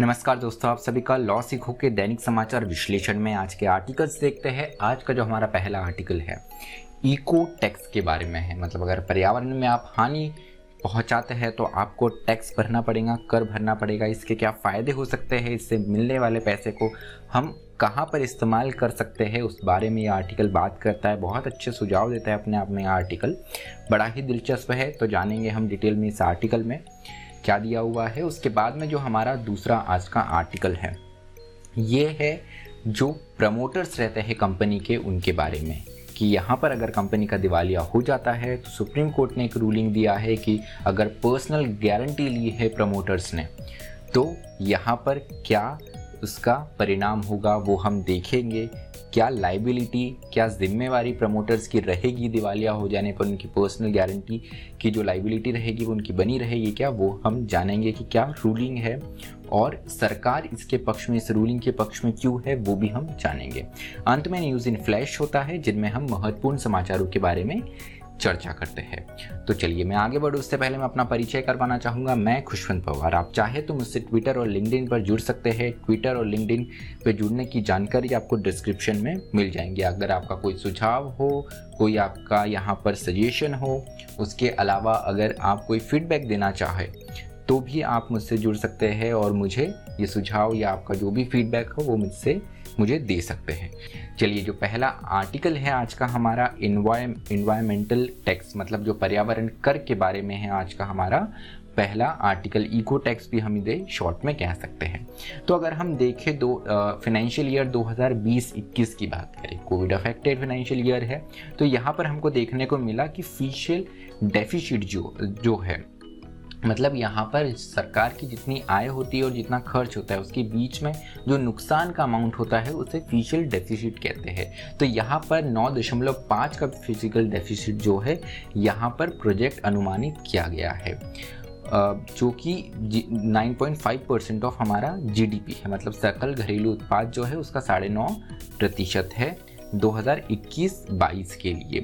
नमस्कार दोस्तों, आप सभी का लॉ सीखो के दैनिक समाचार विश्लेषण में आज के आर्टिकल्स देखते हैं। आज का जो हमारा पहला आर्टिकल है, इको टैक्स के बारे में है। मतलब अगर पर्यावरण में आप हानि पहुंचाते हैं तो आपको टैक्स भरना पड़ेगा, कर भरना पड़ेगा। इसके क्या फ़ायदे हो सकते हैं? इससे मिलने वाले पैसे को हम कहाँ पर इस्तेमाल कर सकते हैं? उस बारे में ये आर्टिकल बात करता है, बहुत अच्छे सुझाव देता है अपने आप में आर्टिकल। बड़ा ही दिलचस्प है तो जानेंगे हम डिटेल में इस आर्टिकल में। क्या दिया हुआ है? उसके बाद में जो हमारा दूसरा आज का आर्टिकल है, ये है जो प्रमोटर्स रहते हैं कंपनी के, उनके बारे में, कि यहाँ पर अगर कंपनी का दिवालिया हो जाता है तो सुप्रीम कोर्ट ने एक रूलिंग दिया है कि अगर पर्सनल गारंटी ली है प्रमोटर्स ने तो यहाँ पर क्या उसका परिणाम होगा, वो हम देखेंगे। क्या लाइबिलिटी क्या जिम्मेवारी प्रमोटर्स की रहेगी दिवालिया हो जाने पर उनकी पर्सनल गारंटी की जो लाइबिलिटी रहेगी, वो उनकी बनी रहेगी क्या? वो हम जानेंगे कि क्या रूलिंग है और सरकार इसके पक्ष में, इस रूलिंग के पक्ष में क्यों है, वो भी हम जानेंगे। अंत में न्यूज़ इन फ्लैश होता है, जिनमें हम महत्वपूर्ण समाचारों के बारे में चर्चा करते हैं। तो चलिए मैं आगे बढ़ूँ, उससे पहले मैं अपना परिचय करवाना चाहूँगा। मैं खुशवंत पवार। आप चाहे तो मुझसे ट्विटर और लिंकडिन पर जुड़ सकते हैं। ट्विटर और लिंकडिन पर जुड़ने की जानकारी आपको डिस्क्रिप्शन में मिल जाएँगी। अगर आपका कोई सुझाव हो, कोई आपका यहाँ पर सजेशन हो, उसके अलावा अगर आप कोई फीडबैक देना चाहे तो भी आप मुझसे जुड़ सकते हैं और मुझे ये सुझाव या आपका जो भी फीडबैक हो, वो मुझसे, मुझे दे सकते हैं। चलिए, जो पहला आर्टिकल है आज का हमारा इन्वायरमेंटल टैक्स मतलब जो पर्यावरण कर के बारे में है आज का हमारा पहला आर्टिकल इको टैक्स भी हम इसे शॉर्ट में कह सकते हैं। तो अगर हम देखें दो फाइनेंशियल ईयर 2020-21 की बात करें कोविड अफेक्टेड फाइनेंशियल ईयर है तो यहाँ पर हमको देखने को मिला कि फिशियल डेफिशिट जो जो है मतलब यहाँ पर सरकार की जितनी आय होती है और जितना खर्च होता है, उसके बीच में जो नुकसान का अमाउंट होता है, उसे फ़िज़िकल डेफिसिट कहते हैं। तो यहाँ पर नौ दशमलव पाँच का फ़िज़िकल डेफिसिट जो है, यहाँ पर प्रोजेक्ट अनुमानित किया गया है। जो कि 9.5 परसेंट ऑफ़ हमारा जीडीपी है। मतलब सकल घरेलू उत्पाद जो है, उसका साढ़े नौ प्रतिशत है। 2021-22 के लिए।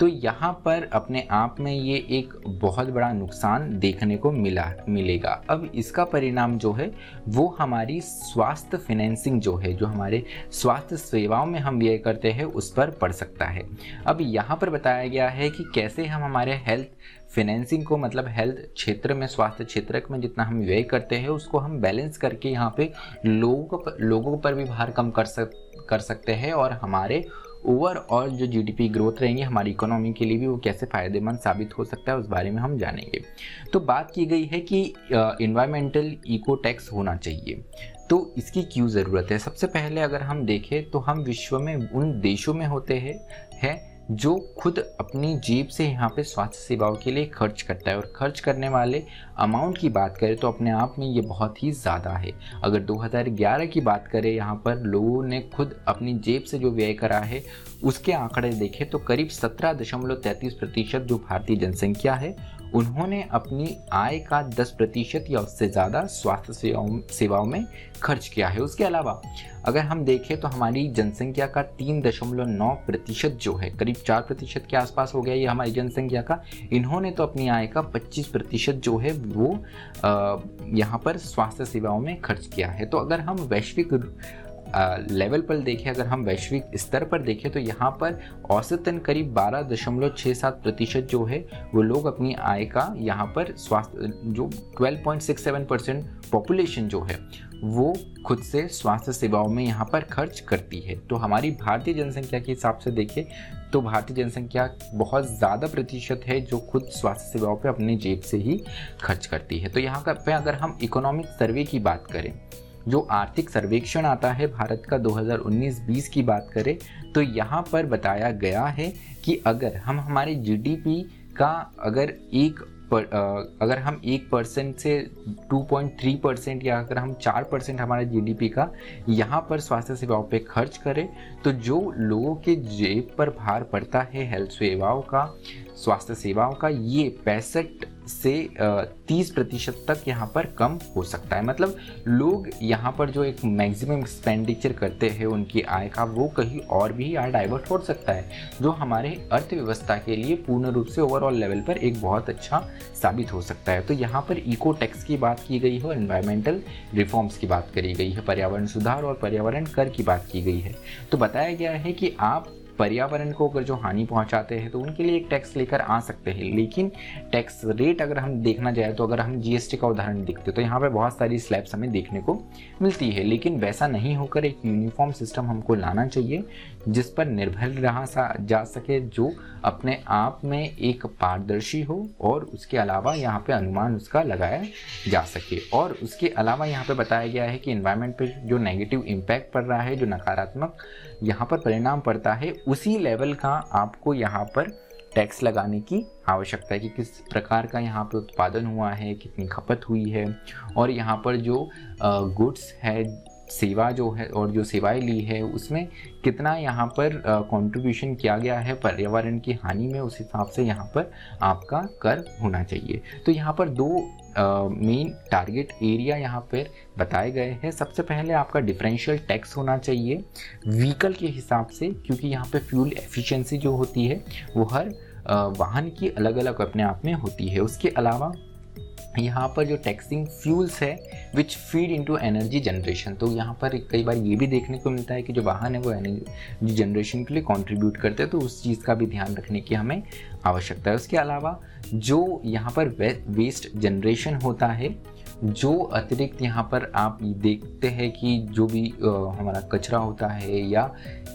तो यहाँ पर अपने आप में ये एक बहुत बड़ा नुकसान देखने को मिला, मिलेगा। अब इसका परिणाम जो है, वो हमारी स्वास्थ्य फिनेंसिंग जो है, जो हमारे स्वास्थ्य सेवाओं में हम व्यय करते हैं, उस पर पड़ सकता है। अब यहाँ पर बताया गया है कि कैसे हम हमारे हेल्थ फाइनेंसिंग को मतलब हेल्थ क्षेत्र में, स्वास्थ्य क्षेत्र में जितना हम व्यय करते हैं, उसको हम बैलेंस करके यहाँ पे लोगों पर लोगों पर भी भार कम कर सक, कर सकते हैं और हमारे ओवरऑल जो जीडीपी ग्रोथ रहेंगे, हमारी इकोनॉमी के लिए भी वो कैसे फ़ायदेमंद साबित हो सकता है, उस बारे में हम जानेंगे। तो बात की गई है कि इन्वायरमेंटल इको टैक्स होना चाहिए। तो इसकी क्यों ज़रूरत है? सबसे पहले अगर हम देखें तो हम विश्व में उन देशों में होते हैं, है जो खुद अपनी जेब से यहाँ पे स्वास्थ्य सेवाओं के लिए खर्च करता है और खर्च करने वाले अमाउंट की बात करें तो अपने आप में ये बहुत ही ज़्यादा है। अगर 2011 की बात करें, यहाँ पर लोगों ने खुद अपनी जेब से जो व्यय करा है, उसके आंकड़े देखें तो करीब सत्रह प्रतिशत जो भारतीय जनसंख्या है उन्होंने अपनी आय का 10 प्रतिशत या उससे ज़्यादा स्वास्थ्य सेवाओं सेवाओं में खर्च किया है। उसके अलावा, अगर हम देखें तो हमारी जनसंख्या का तीन दशमलव नौ प्रतिशत जो है, करीब चार प्रतिशत के आसपास हो गया ये हमारी जनसंख्या का। इन्होंने तो अपनी आय का पच्चीस प्रतिशत जो है वो यहाँ पर स्वास्थ्य सेवाओं में खर्च किया है। तो अगर हम वैश्विक लेवल पर देखें, अगर हम वैश्विक स्तर पर देखें तो यहाँ पर औसतन करीब बारह दशमलव छः सात प्रतिशत जो है, वो लोग अपनी आय का यहाँ पर स्वास्थ्य, जो twelve point six seven percent population जो है, वो खुद से स्वास्थ्य सेवाओं में यहाँ पर खर्च करती है। तो हमारी भारतीय जनसंख्या के हिसाब से देखें तो भारतीय जनसंख्या बहुत ज़्यादा प्रतिशत है, जो खुद स्वास्थ्य सेवाओं पे अपने जेब से ही खर्च करती है। तो यहाँ पे अगर हम इकोनॉमिक सर्वे की बात करें जो आर्थिक सर्वेक्षण आता है भारत का 2019-20 की बात करें तो यहाँ पर बताया गया है कि अगर हम हमारे जीडीपी का अगर एक पर, अगर हम एक परसेंट से 2.3 परसेंट या अगर हम चार परसेंट हमारे जीडीपी का यहाँ पर स्वास्थ्य सेवाओं पे खर्च करें तो जो लोगों के जेब पर भार पड़ता है हेल्थ सेवाओं का स्वास्थ्य सेवाओं का ये पैंसठ से तीस प्रतिशत तक यहाँ पर कम हो सकता है। मतलब लोग यहाँ पर जो एक मैक्सिमम एक्सपेंडिचर करते हैं उनकी आय का, वो कहीं और भी यहाँ डाइवर्ट हो सकता है, जो हमारे अर्थव्यवस्था के लिए पूर्ण रूप से ओवरऑल लेवल पर एक बहुत अच्छा साबित हो सकता है। तो यहाँ पर इको टैक्स की बात की गई है और इन्वायरमेंटल रिफॉर्म्स की बात करी गई है, पर्यावरण सुधार और पर्यावरण कर की बात की गई है। तो बताया गया है कि आप पर्यावरण को अगर जो हानि पहुंचाते हैं तो उनके लिए एक टैक्स लेकर आ सकते हैं। लेकिन टैक्स रेट अगर हम देखना जाए तो अगर हम जीएसटी का उदाहरण देखते हैं तो यहाँ पे बहुत सारी स्लैब्स हमें देखने को मिलती है। लेकिन वैसा नहीं होकर एक यूनिफॉर्म सिस्टम हमको लाना चाहिए, जिस पर निर्भर रहा जा सके, जो अपने आप में एक पारदर्शी हो और उसके अलावा यहाँ पे अनुमान उसका लगाया जा सके। और उसके अलावा यहाँ पे बताया गया है कि इन्वायरमेंट पे जो नेगेटिव इम्पैक्ट पड़ रहा है, जो नकारात्मक यहाँ पर परिणाम पड़ता है, उसी लेवल का आपको यहाँ पर टैक्स लगाने की आवश्यकता है कि किस प्रकार का यहाँ पर उत्पादन हुआ है, कितनी खपत हुई है। और यहाँ पर जो गुड्स है, सेवा जो है और जो सेवाएँ ली है, उसमें कितना यहाँ पर कंट्रीब्यूशन किया गया है, पर्यावरण की हानि में, उस हिसाब से यहाँ पर आपका कर होना चाहिए। तो यहाँ पर दो मेन टारगेट एरिया यहाँ पर बताए गए हैं। सबसे पहले आपका डिफरेंशियल टैक्स होना चाहिए व्हीकल के हिसाब से, क्योंकि यहाँ पे फ्यूल एफिशिएंसी जो होती है, वो हर वाहन की अलग अलग अपने आप में होती है। उसके अलावा यहाँ पर जो टैक्सिंग फ्यूल्स है which feed into energy generation तो यहाँ पर कई बार ये भी देखने को मिलता है कि जो वाहन है वो एनर्जी जनरेशन के लिए कंट्रीब्यूट करते हैं तो उस चीज़ का भी ध्यान रखने की हमें आवश्यकता है। उसके अलावा जो यहाँ पर वे, वेस्ट जनरेशन होता है जो अतिरिक्त यहाँ पर आप देखते हैं कि जो भी हमारा कचरा होता है या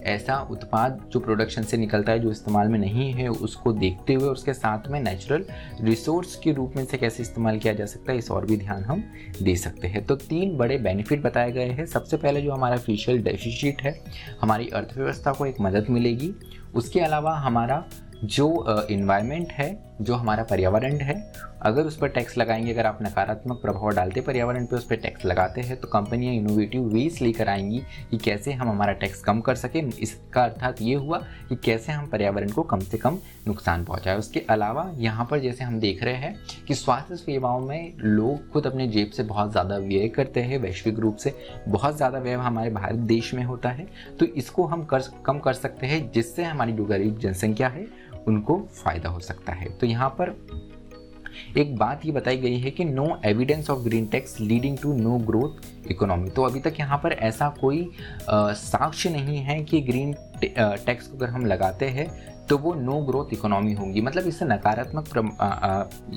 ऐसा उत्पाद जो प्रोडक्शन से निकलता है, जो इस्तेमाल में नहीं है, उसको देखते हुए उसके साथ में नेचुरल रिसोर्स के रूप में से कैसे इस्तेमाल किया जा सकता है, इस और भी ध्यान हम दे सकते हैं। तो तीन बड़े बेनिफिट बताए गए हैं। सबसे पहले जो हमारा फिशियल डेफिशिट है, हमारी अर्थव्यवस्था को एक मदद मिलेगी। उसके अलावा हमारा जो इन्वायरमेंट है जो हमारा पर्यावरण है, अगर उस पर टैक्स लगाएँगे, अगर आप नकारात्मक प्रभाव डालते पर्यावरण पे उस पर टैक्स लगाते हैं तो कंपनियाँ इनोवेटिव वेज लेकर आएँगी कि कैसे हम हमारा टैक्स कम कर सकें। इसका अर्थात ये हुआ कि कैसे हम पर्यावरण को कम से कम नुकसान पहुँचाए। उसके अलावा यहाँ पर जैसे हम देख रहे हैं कि स्वास्थ्य सेवाओं में लोग खुद अपने जेब से बहुत ज़्यादा व्यय करते हैं, वैश्विक रूप से बहुत ज़्यादा व्यय हमारे भारत देश में होता है। तो इसको हम कर, कम कर सकते हैं, जिससे हमारी जो गरीब जनसंख्या है उनको फ़ायदा हो सकता है। तो यहाँ पर एक बात ये बताई गई है कि no evidence of green tax leading to no growth economy तो अभी तक यहाँ पर ऐसा कोई साक्ष्य नहीं है कि ग्रीन टैक्स को अगर हम लगाते हैं तो वो नो ग्रोथ इकोनॉमी होगी। मतलब इससे नकारात्मक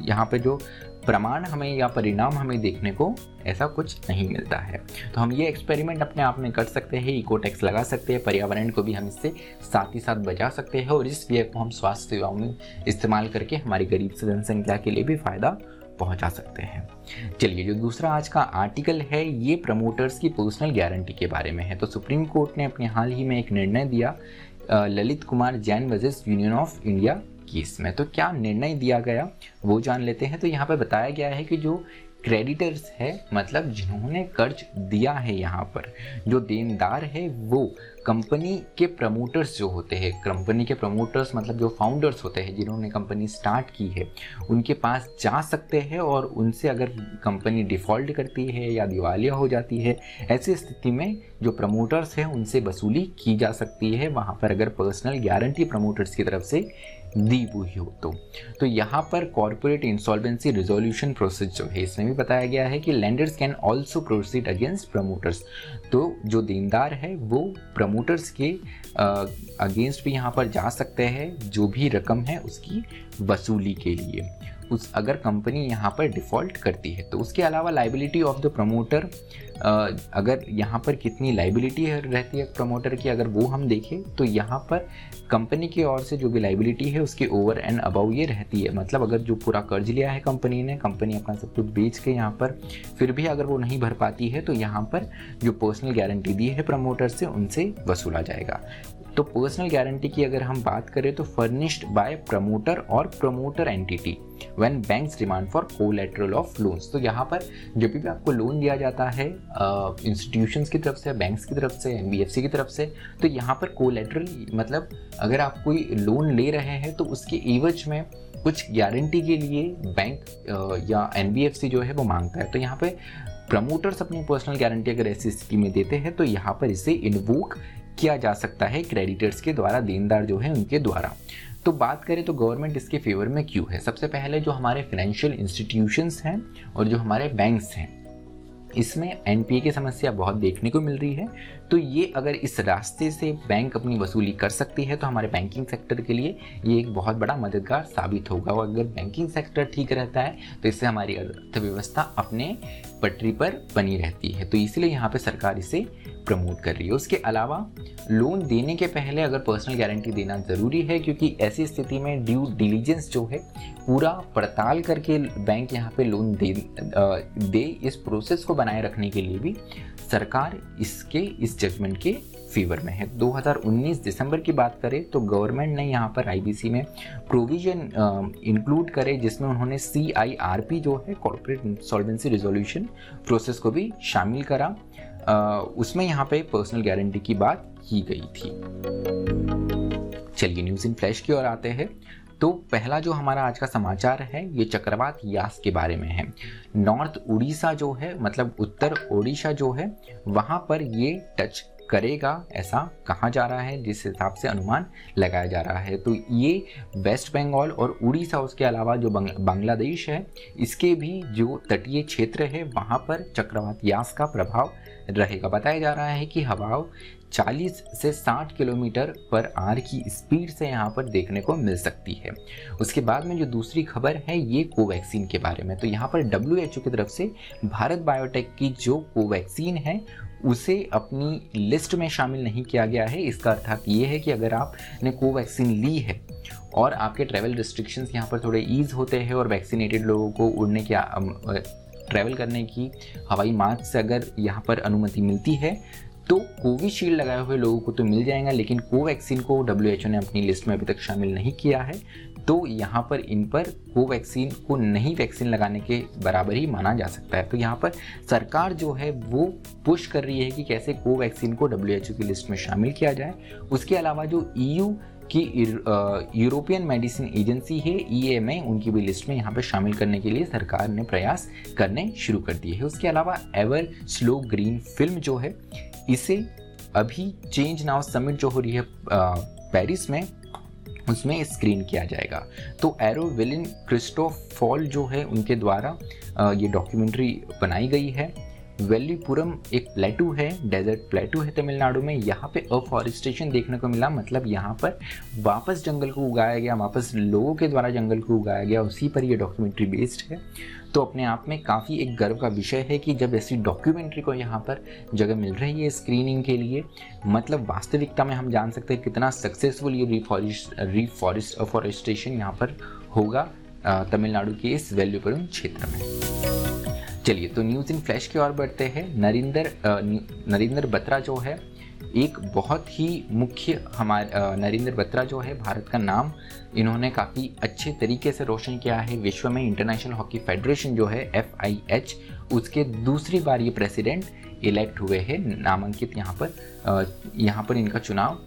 यहाँ पे जो प्रमाण हमें या परिणाम हमें देखने को ऐसा कुछ नहीं मिलता है। तो हम ये एक्सपेरिमेंट अपने आप में कर सकते हैं इको टैक्स लगा सकते हैं, पर्यावरण को भी हम इससे साथ ही साथ बचा सकते हैं और इस व्यय को हम स्वास्थ्य सेवाओं में इस्तेमाल करके हमारी गरीब से जनसंख्या के लिए भी फ़ायदा पहुँचा सकते हैं। चलिए, जो दूसरा आज का आर्टिकल है, ये प्रमोटर्स की पर्सनल गारंटी के बारे में है। तो सुप्रीम कोर्ट ने अपने हाल ही में एक निर्णय दिया Lalit Kumar Jain versus union of India case में। तो क्या निर्णय दिया गया? वो जान लेते हैं। तो यहाँ पर बताया गया है कि जो क्रेडिटर्स है मतलब जिन्होंने कर्ज दिया है यहाँ पर, जो देनदार है, वो कंपनी के प्रमोटर्स जो होते हैं कंपनी के प्रमोटर्स मतलब जो फाउंडर्स होते हैं, जिन्होंने कंपनी स्टार्ट की है, उनके पास जा सकते हैं और उनसे अगर कंपनी डिफ़ॉल्ट करती है या दिवालिया हो जाती है, ऐसी स्थिति में जो प्रमोटर्स हैं, उनसे वसूली की जा सकती है। वहाँ पर अगर पर्सनल गारंटी प्रमोटर्स की तरफ़ से दी हुई हो तो। तो यहाँ पर कॉरपोरेट इंसॉल्वेंसी रिजोल्यूशन प्रोसेस जो है, इसमें भी बताया गया है कि lenders can also proceed against promoters तो जो देनदार है, वो प्रमोटर्स के अगेंस्ट भी यहाँ पर जा सकते हैं, जो भी रकम है उसकी वसूली के लिए। उस अगर कंपनी यहाँ पर डिफ़ॉल्ट करती है तो उसके अलावा लाइबिलिटी ऑफ़ द प्रमोटर अगर यहाँ पर कितनी लाइबिलिटी रहती है प्रमोटर की, अगर वो हम देखें तो यहाँ पर कंपनी की ओर से जो भी लाइबिलिटी है, उसकी ओवर एंड अबाउ ये रहती है। मतलब अगर जो पूरा कर्ज लिया है कंपनी ने, कंपनी अपना सब कुछ बेच के यहाँ पर, फिर भी अगर वो नहीं भर पाती है तो यहाँ पर जो पर्सनल गारंटी दी है प्रमोटर से, उनसे वसूला जाएगा। तो पर्सनल गारंटी की अगर हम बात करें तो फर्निश्ड बाय प्रमोटर और promoter entity when banks demand for collateral of loans तो यहाँ पर जब भी आपको लोन दिया जाता है इंस्टीट्यूशंस की तरफ़ से बैंक्स की तरफ़ से एनबीएफसी की तरफ़ से तो यहाँ पर कोलेटरल मतलब अगर आप कोई लोन ले रहे हैं तो उसके एवज में कुछ गारंटी के लिए बैंक या एनबीएफसी जो है वो माँगता है। तो यहाँ पर प्रमोटर्स अपनी पर्सनल गारंटी अगर ऐसी स्थिति में देते हैं तो यहाँ पर इसे इन्वोक किया जा सकता है क्रेडिटर्स के द्वारा, देनदार जो है उनके द्वारा। तो बात करें तो गवर्नमेंट इसके फेवर में क्यों है? सबसे पहले जो हमारे फाइनेंशियल इंस्टीट्यूशंस हैं और जो हमारे बैंक्स हैं, इसमें एनपीए की समस्या बहुत देखने को मिल रही है। तो ये अगर इस रास्ते से बैंक अपनी वसूली कर सकती है तो हमारे बैंकिंग सेक्टर के लिए ये एक बहुत बड़ा मददगार साबित होगा। और अगर बैंकिंग सेक्टर ठीक रहता है तो इससे हमारी अर्थव्यवस्था अपने पटरी पर बनी रहती है। तो इसलिए यहाँ पे सरकार इसे प्रमोट कर रही है। उसके अलावा लोन देने के पहले अगर पर्सनल गारंटी देना ज़रूरी है, क्योंकि ऐसी स्थिति में ड्यू डिलीजेंस जो है, पूरा पड़ताल करके बैंक यहाँ पे लोन दे दे इस प्रोसेस को बनाए रखने के लिए भी सरकार इसके, इस जजमेंट के फेवर में है। 2019 दिसंबर की बात करें तो गवर्नमेंट ने यहाँ पर आईबीसी में प्रोविज़न इंक्लूड करे, जिसमें उन्होंने सीआईआरपी जो है कॉर्पोरेट सॉल्वेंसी रिजोल्यूशन प्रोसेस को भी शामिल करा। उसमें यहाँ पे पर्सनल गारंटी की बात की गई थी। चलिए न्यूज़ इन फ्लैश की ओर आते हैं। तो पहला जो हमारा आज का समाचार है, ये चक्रवात यास के बारे में है। नॉर्थ उड़ीसा जो है मतलब उत्तर ओडिशा जो है, वहाँ पर ये टच करेगा, ऐसा कहा जा रहा है, जिस हिसाब से अनुमान लगाया जा रहा है। तो ये वेस्ट बंगाल और उड़ीसा, उसके अलावा जो बांग्लादेश है, इसके भी जो तटीय क्षेत्र है, वहाँ पर चक्रवात यास का प्रभाव रहेगा। बताया जा रहा है कि हवाओं 40 से 60 किलोमीटर पर आर की स्पीड से यहाँ पर देखने को मिल सकती है। उसके बाद में जो दूसरी खबर है, ये कोवैक्सीन के बारे में। तो यहाँ पर डब्ल्यू की तरफ़ से भारत बायोटेक की जो कोवैक्सीन है, उसे अपनी लिस्ट में शामिल नहीं किया गया है। इसका अर्थात ये है कि अगर आपने कोवैक्सीन ली है और आपके ट्रैवल रिस्ट्रिक्शंस यहाँ पर थोड़े ईज होते हैं और वैक्सीनेटेड लोगों को उड़ने के ट्रैवल करने की हवाई मार्ग से अगर यहाँ पर अनुमति मिलती है तो कोविशील्ड लगाए हुए लोगों को तो मिल जाएगा, लेकिन कोवैक्सीन को डब्ल्यू एच ओ ने अपनी लिस्ट में अभी तक शामिल नहीं किया है। तो यहाँ पर इन पर कोवैक्सीन को नहीं वैक्सीन लगाने के बराबर ही माना जा सकता है। तो यहाँ पर सरकार जो है वो पुश कर रही है कि कैसे कोवैक्सीन को डब्ल्यू एच ओ की लिस्ट में शामिल किया जाए। उसके अलावा जो ई यू की यूरोपियन मेडिसिन एजेंसी है ई एम ए उनकी भी लिस्ट में यहाँ पर शामिल करने के लिए सरकार ने प्रयास करने शुरू कर दिए है। उसके अलावा एवर स्लो ग्रीन फ़िल्म जो है इसे अभी चेंज नाउ समिट जो हो रही है पेरिस में, उसमें स्क्रीन किया जाएगा। तो एरो विलिन क्रिस्टोफ फॉल जो है, उनके द्वारा ये डॉक्यूमेंट्री बनाई गई है। वेलीपुरम एक प्लेटू है डेजर्ट प्लेटू है तमिलनाडु में। यहाँ पे अफॉरेस्टेशन देखने को मिला मतलब यहाँ पर वापस जंगल को उगाया गया, वापस लोगों के द्वारा जंगल को उगाया गया, उसी पर ये डॉक्यूमेंट्री बेस्ड है। तो अपने आप में काफ़ी एक गर्व का विषय है कि जब ऐसी डॉक्यूमेंट्री को यहाँ पर जगह मिल रही है स्क्रीनिंग के लिए मतलब वास्तविकता में हम जान सकते हैं कितना सक्सेसफुल ये रिफॉरेस्ट रिफॉरेस्ट अफॉरेस्टेशन यहाँ पर होगा तमिलनाडु के इस वैल्यूपुरम क्षेत्र में। चलिए तो न्यूज़ इन फ्लैश की ओर बढ़ते हैं। नरेंद्र नरेंद्र बत्रा जो है एक बहुत ही मुख्य हमारे नरेंद्र बत्रा जो है, भारत का नाम, इन्होंने काफ़ी अच्छे तरीके से रोशन किया है। विश्व में इंटरनेशनल हॉकी फेडरेशन जो है एफ़ आई एच उसके दूसरी बार ये प्रेसिडेंट इलेक्ट हुए हैं। नामांकित यहाँ पर यहाँ पर इनका चुनाव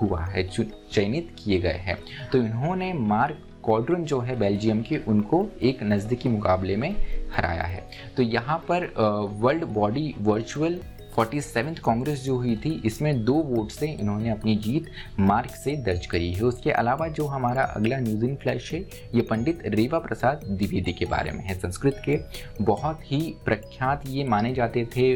हुआ है चयनित किए गए हैं। तो इन्होंने मार्क कॉड्रन जो है, बेल्जियम के, उनको एक नज़दीकी मुकाबले में हराया है। तो यहाँ पर world body virtual forty congress जो हुई थी, इसमें दो वोट से इन्होंने अपनी जीत मार्क से दर्ज करी है। उसके अलावा जो हमारा अगला न्यूज़ इन फ्लैश है, ये पंडित रेवा प्रसाद द्विवेदी के बारे में है। संस्कृत के बहुत ही प्रख्यात ये माने जाते थे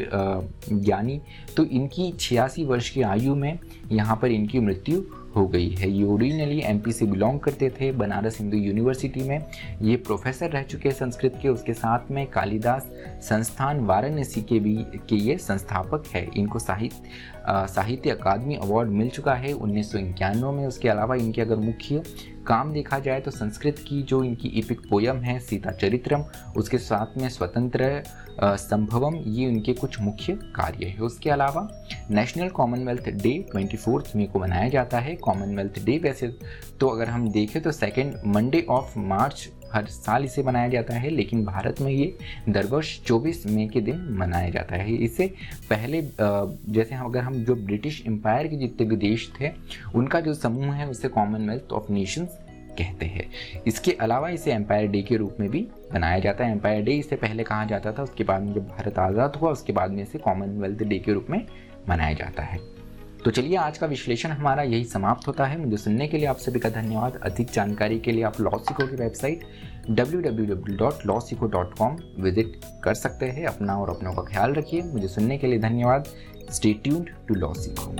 ज्ञानी। तो इनकी छियासी वर्ष की आयु में यहाँ पर इनकी मृत्यु हो गई है। ये ओरिजिनली एमपी से बिलोंग करते थे बनारस हिंदू यूनिवर्सिटी में। ये प्रोफेसर रह चुके हैं संस्कृत के। उसके साथ में कालिदास संस्थान वाराणसी के भी, के ये संस्थापक है। इनको साहित्य साहित्य अकादमी अवार्ड मिल चुका है उन्नीस सौ इक्यानवे में। उसके अलावा इनके अगर मुख्य काम देखा जाए तो संस्कृत की जो इनकी इपिक पोयम है, सीता चरित्रम, उसके साथ में स्वतंत्र संभवम, ये उनके कुछ मुख्य कार्य है। उसके अलावा national commonwealth day twenty fourth May को मनाया जाता है। कॉमनवेल्थ डे वैसे तो अगर हम देखें तो सेकेंड मंडे ऑफ़ मार्च हर साल इसे मनाया जाता है, लेकिन भारत में ये दर वर्ष चौबीस मई के दिन मनाया जाता है। इसे पहले जैसे हम, अगर हम जो ब्रिटिश एम्पायर के जितने भी देश थे, उनका जो समूह है, उसे कॉमनवेल्थ ऑफ़ नेशंस कहते हैं। इसके अलावा इसे एम्पायर डे के रूप में भी बनाया जाता है। एम्पायर डे इससे पहले कहा जाता था, उसके बाद में जब भारत आज़ाद हुआ, उसके बाद में इसे कॉमनवेल्थ डे के रूप में मनाया जाता है। तो चलिए आज का विश्लेषण हमारा यही समाप्त होता है। मुझे सुनने के लिए आप सभी का धन्यवाद। अधिक जानकारी के लिए आप लॉसिको की वेबसाइट www.lawsico.com विज़िट कर सकते हैं। अपना और अपनों का ख्याल रखिए। मुझे सुनने के लिए धन्यवाद। Stay tuned to लॉसिको